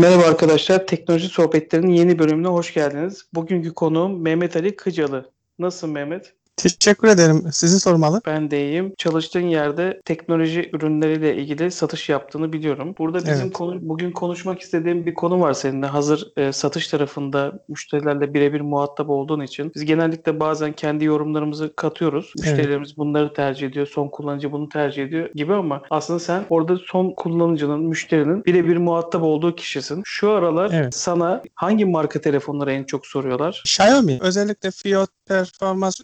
Merhaba arkadaşlar, Teknoloji Sohbetleri'nin yeni bölümüne hoş geldiniz. Bugünkü konuğum Mehmet Ali Kıcalı. Nasılsın Mehmet? Teşekkür ederim. Sizi sormalı. Ben de iyiyim. Çalıştığın yerde teknoloji ürünleriyle ilgili satış yaptığını biliyorum. Burada bizim Evet. konu, bugün konuşmak istediğim bir konu var seninle. Hazır e, satış tarafında müşterilerle birebir muhatap olduğun için biz genellikle bazen kendi yorumlarımızı katıyoruz. Evet. Müşterilerimiz bunları tercih ediyor, son kullanıcı bunu tercih ediyor gibi ama aslında sen orada son kullanıcının, müşterinin birebir muhatap olduğu kişisin. Şu aralar Evet. sana hangi marka telefonları en çok soruyorlar? Xiaomi özellikle fiyat performans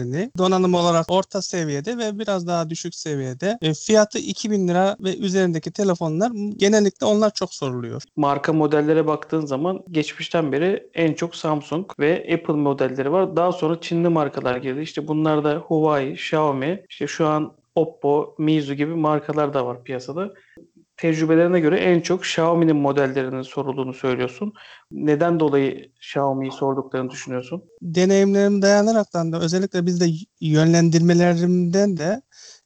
ürünlerini donanım olarak orta seviyede ve biraz daha düşük seviyede e, fiyatı 2000 lira ve üzerindeki telefonlar genellikle onlar çok soruluyor. marka modellere baktığın zaman geçmişten beri en çok Samsung ve Apple modelleri var. Daha sonra Çinli markalar girdi. İşte bunlar da Huawei, Xiaomi, işte şu an Oppo, Meizu gibi markalar da var piyasada. Tecrübelerine göre en çok Xiaomi'nin modellerinin sorulduğunu söylüyorsun. Neden dolayı Xiaomi'yi sorduklarını düşünüyorsun? Deneyimlerim dayanaraktan da özellikle bizde yönlendirmelerimden de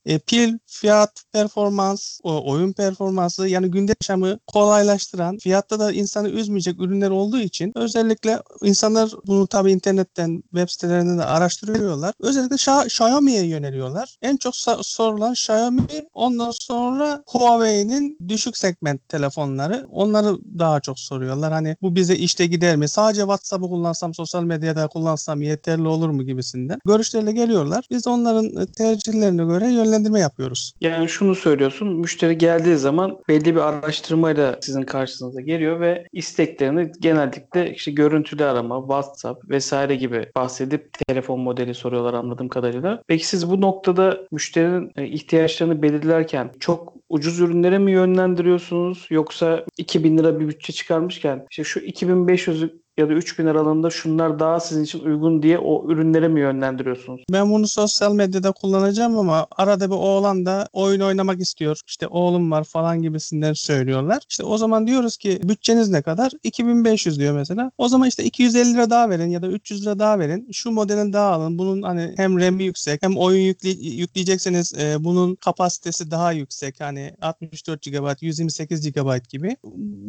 e, pil, fiyat, performans, o oyun performansı yani gündelik yaşamı kolaylaştıran, fiyatta da insanı üzmeyecek ürünler olduğu için özellikle insanlar bunu tabii internetten, web sitelerinden de araştırıyorlar. Özellikle Xia- Xiaomi'ye yöneliyorlar. En çok sorulan Xiaomi, ondan sonra Huawei'nin düşük segment telefonları. Onları daha çok soruyorlar. Hani bu bize işte gider mi? Sadece WhatsApp'ı kullansam, sosyal medyada kullansam yeterli olur mu gibisinden. Görüşlerle geliyorlar. Biz onların e, tercihlerine göre yönlendirme yapıyoruz. Yani şunu söylüyorsun, müşteri geldiği zaman belli bir araştırmayla sizin karşınıza geliyor ve isteklerini genellikle işte görüntülü arama, WhatsApp vesaire gibi bahsedip telefon modeli soruyorlar anladığım kadarıyla. Peki siz bu noktada müşterinin e, ihtiyaçlarını belirlerken çok ucuz ürünlere mi yönlendiriyorsunuz yoksa 2000 lira bir bütçe çıkarmışken işte şu 2500 ya da 3000 aralığında şunlar daha sizin için uygun diye o ürünlere mi yönlendiriyorsunuz? Ben bunu sosyal medyada kullanacağım ama arada bir oğlan da oyun oynamak istiyor. İşte oğlum var falan gibisinden söylüyorlar. İşte o zaman diyoruz ki bütçeniz ne kadar? 2500 diyor mesela. O zaman işte 250 lira daha verin ya da 300 lira daha verin. Şu modelin daha alın. Bunun hani hem RAM'i yüksek hem oyun yükle- yükleyecekseniz e, bunun kapasitesi daha yüksek. Hani 64 GB, 128 GB gibi.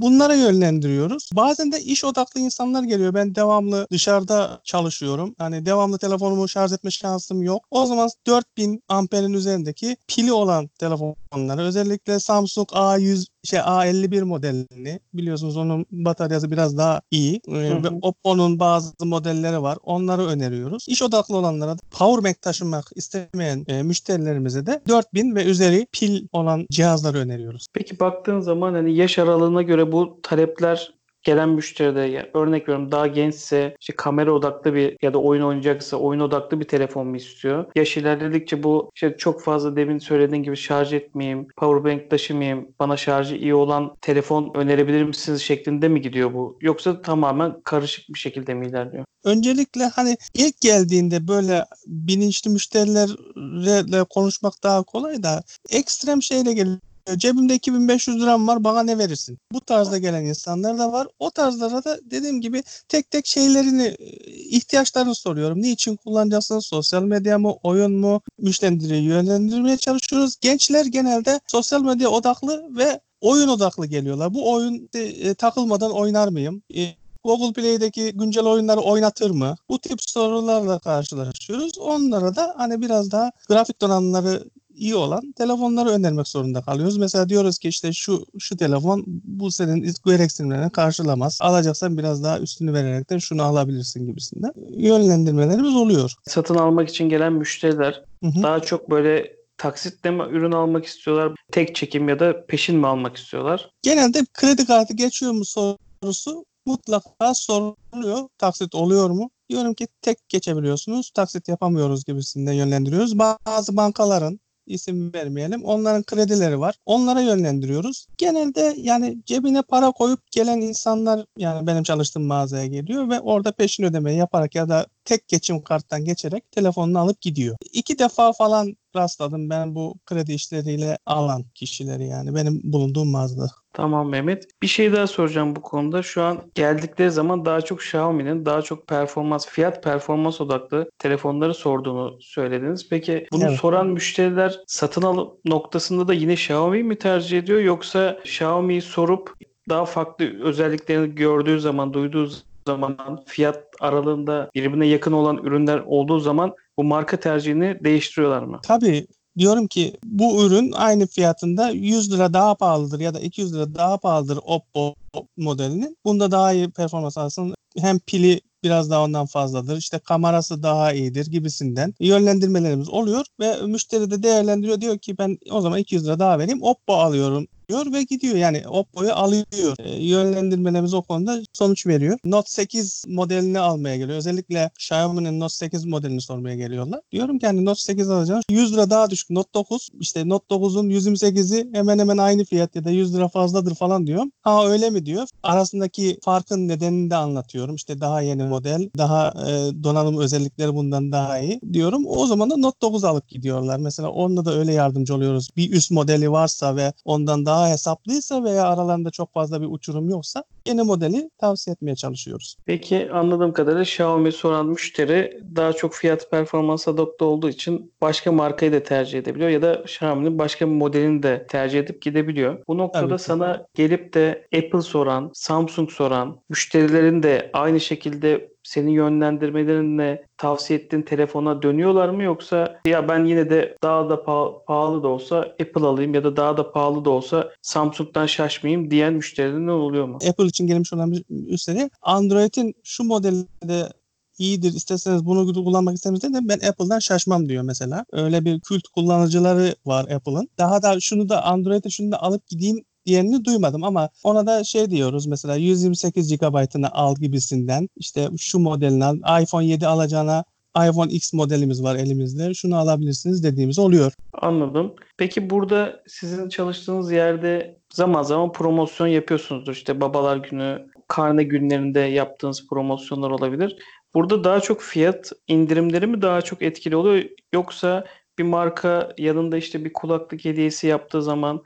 Bunlara yönlendiriyoruz. Bazen de iş odaklı insanlar geliyor. Ben devamlı dışarıda çalışıyorum. Hani devamlı telefonumu şarj etme şansım yok. O zaman 4000 amperin üzerindeki pili olan telefonları özellikle Samsung A100 şey A51 modelini biliyorsunuz onun bataryası biraz daha iyi. Ee, ve Oppo'nun bazı modelleri var. Onları öneriyoruz. İş odaklı olanlara da powerbank taşımak istemeyen e, müşterilerimize de 4000 ve üzeri pil olan cihazları öneriyoruz. Peki baktığın zaman hani yaş aralığına göre bu talepler gelen müşteride ya örnek veriyorum daha gençse işte kamera odaklı bir ya da oyun oynayacaksa oyun odaklı bir telefon mu istiyor? Yaş ilerledikçe bu işte çok fazla demin söylediğin gibi şarj etmeyeyim, powerbank taşımayayım, bana şarjı iyi olan telefon önerebilir misiniz şeklinde mi gidiyor bu? Yoksa tamamen karışık bir şekilde mi ilerliyor? Öncelikle hani ilk geldiğinde böyle bilinçli müşterilerle konuşmak daha kolay da ekstrem şeyle geliyor. Cebimde 2500 liram var bana ne verirsin? Bu tarzda gelen insanlar da var. O tarzlara da dediğim gibi tek tek şeylerini, e, ihtiyaçlarını soruyorum. Niçin kullanacaksın? Sosyal medya mı, oyun mu? Müşterileri yönlendirmeye çalışıyoruz. Gençler genelde sosyal medya odaklı ve oyun odaklı geliyorlar. Bu oyun e, takılmadan oynar mıyım? E, Google Play'deki güncel oyunları oynatır mı? Bu tip sorularla karşılaşıyoruz. Onlara da hani biraz daha grafik donanımları iyi olan telefonları önermek zorunda kalıyoruz. Mesela diyoruz ki işte şu şu telefon bu senin gereksinimlerini karşılamaz. Alacaksan biraz daha üstünü vererekten şunu alabilirsin gibisinden yönlendirmelerimiz oluyor. Satın almak için gelen müşteriler Hı hı. daha çok böyle taksitle mi ürün almak istiyorlar, tek çekim ya da peşin mi almak istiyorlar? Genelde kredi kartı geçiyor mu sorusu mutlaka soruluyor. Taksit oluyor mu? Diyorum ki tek geçebiliyorsunuz. Taksit yapamıyoruz gibisinden yönlendiriyoruz. Bazı bankaların isim vermeyelim. Onların kredileri var. Onlara yönlendiriyoruz. Genelde yani cebine para koyup gelen insanlar yani benim çalıştığım mağazaya geliyor ve orada peşin ödemeyi yaparak ya da tek geçim karttan geçerek telefonunu alıp gidiyor. İki defa falan rastladım ben bu kredi işleriyle alan kişileri yani benim bulunduğum mağazada. Tamam Mehmet. Bir şey daha soracağım bu konuda. Şu an geldikleri zaman daha çok Xiaomi'nin daha çok performans, fiyat performans odaklı telefonları sorduğunu söylediniz. Peki bunu Evet. soran müşteriler satın alım noktasında da yine Xiaomi'yi mi tercih ediyor yoksa Xiaomi'yi sorup daha farklı özelliklerini gördüğü zaman, duyduğu zaman fiyat aralığında birbirine yakın olan ürünler olduğu zaman bu marka tercihini değiştiriyorlar mı? Tabii diyorum ki bu ürün aynı fiyatında 100 lira daha pahalıdır ya da 200 lira daha pahalıdır Oppo modelinin. Bunda daha iyi performans alsın. Hem pili biraz daha ondan fazladır. İşte kamerası daha iyidir gibisinden yönlendirmelerimiz oluyor ve müşteri de değerlendiriyor. Diyor ki ben o zaman 200 lira daha vereyim Oppo alıyorum diyor ve gidiyor. Yani Oppo'yu alıyor. E, yönlendirmelerimiz o konuda sonuç veriyor. Note 8 modelini almaya geliyor. Özellikle Xiaomi'nin Note 8 modelini sormaya geliyorlar. Diyorum ki hani Note 8 alacağım. 100 lira daha düşük. Note 9 işte Note 9'un 128'i hemen hemen aynı fiyat ya da 100 lira fazladır falan diyor. Ha öyle mi diyor. Arasındaki farkın nedenini de anlatıyorum. İşte daha yeni model, daha e, donanım özellikleri bundan daha iyi diyorum. O zaman da Note 9 alıp gidiyorlar. Mesela onda da öyle yardımcı oluyoruz. Bir üst modeli varsa ve ondan daha hesaplıysa veya aralarında çok fazla bir uçurum yoksa yeni modeli tavsiye etmeye çalışıyoruz. Peki anladığım kadarıyla Xiaomi soran müşteri daha çok fiyat performans adapte olduğu için başka markayı da tercih edebiliyor ya da Xiaomi'nin başka bir modelini de tercih edip gidebiliyor. Bu noktada Tabii sana gelip de Apple soran, Samsung soran müşterilerin de aynı şekilde senin yönlendirmelerinle tavsiye ettiğin telefona dönüyorlar mı yoksa ya ben yine de daha da paha- pahalı da olsa Apple alayım ya da daha da pahalı da olsa Samsung'dan şaşmayayım diyen müşterilerin oluyor mu? Apple için gelmiş olan bir müşteri Android'in şu modelde iyidir isterseniz bunu kullanmak istemezse de ben Apple'dan şaşmam diyor mesela. Öyle bir kült kullanıcıları var Apple'ın. Daha da şunu da Android'e şunu da alıp gideyim diyenini duymadım ama ona da şey diyoruz mesela 128 GB'ını al gibisinden işte şu modelini al iPhone 7 alacağına iPhone X modelimiz var elimizde şunu alabilirsiniz dediğimiz oluyor. Anladım. Peki burada sizin çalıştığınız yerde zaman zaman promosyon yapıyorsunuzdur. İşte babalar günü, karne günlerinde yaptığınız promosyonlar olabilir. Burada daha çok fiyat indirimleri mi daha çok etkili oluyor yoksa bir marka yanında işte bir kulaklık hediyesi yaptığı zaman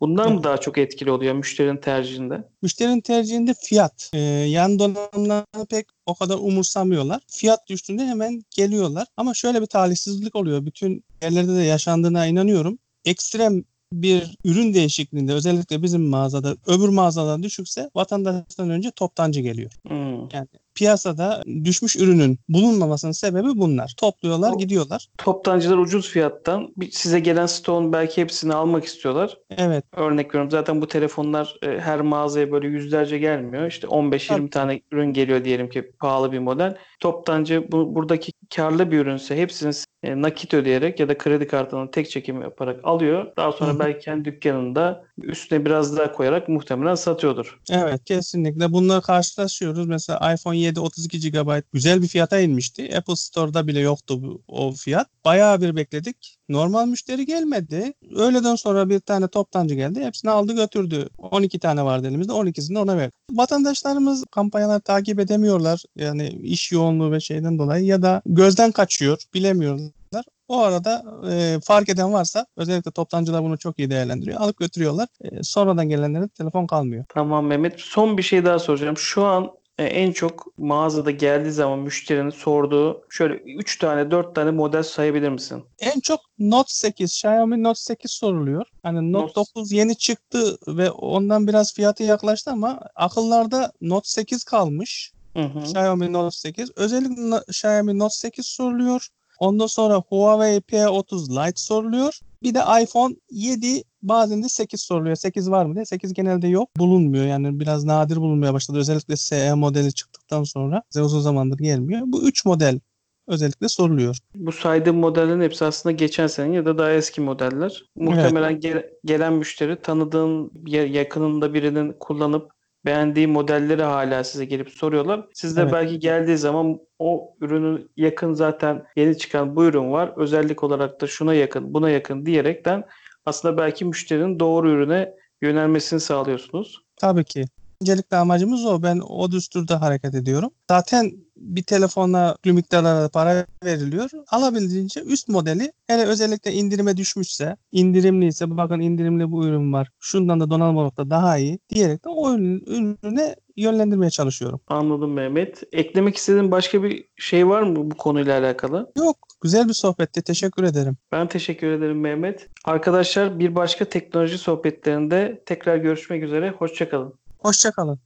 bunlar mı daha çok etkili oluyor müşterinin tercihinde? Müşterinin tercihinde fiyat. Ee, yan donanımlarını pek o kadar umursamıyorlar. Fiyat düştüğünde hemen geliyorlar. Ama şöyle bir talihsizlik oluyor. Bütün yerlerde de yaşandığına inanıyorum. Ekstrem bir ürün değişikliğinde özellikle bizim mağazada öbür mağazadan düşükse vatandaştan önce toptancı geliyor. Hmm. Yani piyasada düşmüş ürünün bulunmamasının sebebi bunlar. Topluyorlar, O- gidiyorlar. Toptancılar ucuz fiyattan size gelen stoğun belki hepsini almak istiyorlar. Evet, Örnek veriyorum zaten bu telefonlar e, her mağazaya böyle yüzlerce gelmiyor. İşte 15-20 Tabii. tane ürün geliyor diyelim ki pahalı bir model. Toptancı bu, buradaki karlı bir ürünse hepsini e, nakit ödeyerek ya da kredi kartının tek çekimi yaparak alıyor. Daha sonra Hı hı. belki kendi dükkanında üstüne biraz daha koyarak muhtemelen satıyordur. Evet kesinlikle bunları karşılaşıyoruz. Mesela iPhone 7 32 GB güzel bir fiyata inmişti. Apple Store'da bile yoktu bu, o fiyat. Bayağı bir bekledik. Normal müşteri gelmedi. Öğleden sonra bir tane toptancı geldi. Hepsini aldı götürdü. 12 tane vardı elimizde. 12'sini de ona verdi. Vatandaşlarımız kampanyalar takip edemiyorlar. Yani iş yoğunluğu ve şeyden dolayı ya da gözden kaçıyor. Bilemiyorlar. O arada e, fark eden varsa özellikle toptancılar bunu çok iyi değerlendiriyor. Alıp götürüyorlar. E, sonradan gelenlere telefon kalmıyor. Tamam Mehmet. Son bir şey daha soracağım. Şu an en çok mağazada geldiği zaman müşterinin sorduğu şöyle 3 tane 4 tane model sayabilir misin? En çok Note 8, Xiaomi Note 8 soruluyor. Hani Note Note- 9 yeni çıktı ve ondan biraz fiyatı yaklaştı ama akıllarda Note 8 kalmış. Hı hı. Xiaomi Note 8. Özellikle Xiaomi Note 8 soruluyor. Ondan sonra Huawei P30 Lite soruluyor. Bir de iPhone 7 bazen de 8 soruluyor. 8 var mı diye. 8 genelde yok. Bulunmuyor. Yani biraz nadir bulunmaya başladı. Özellikle SE modeli çıktıktan sonra. Bize uzun zamandır gelmiyor. Bu 3 model özellikle soruluyor. Bu saydığım modellerin hepsi aslında geçen sene ya da daha eski modeller. Muhtemelen gel- gelen müşteri tanıdığın ya- yakınında birinin kullanıp beğendiği modelleri hala size gelip soruyorlar. Siz de Evet. belki geldiği zaman o ürünün yakın zaten yeni çıkan bu ürün var. Özellik olarak da şuna yakın, buna yakın diyerekten aslında belki müşterinin doğru ürüne yönelmesini sağlıyorsunuz. Tabii ki. Öncelikle amacımız o. Ben o düsturda hareket ediyorum. Zaten bir telefona bir miktarlarda para veriliyor. Alabildiğince üst modeli hele özellikle indirime düşmüşse, indirimliyse bakın indirimli bu ürün var. Şundan da donanım olarak da daha iyi diyerek de o ürün- ürüne yönlendirmeye çalışıyorum. Anladım Mehmet. Eklemek istediğin başka bir şey var mı bu konuyla alakalı? Yok. Güzel bir sohbetti. Teşekkür ederim. Ben teşekkür ederim Mehmet. Arkadaşlar bir başka teknoloji sohbetlerinde tekrar görüşmek üzere. Hoşçakalın. Hoşçakalın.